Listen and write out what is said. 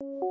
you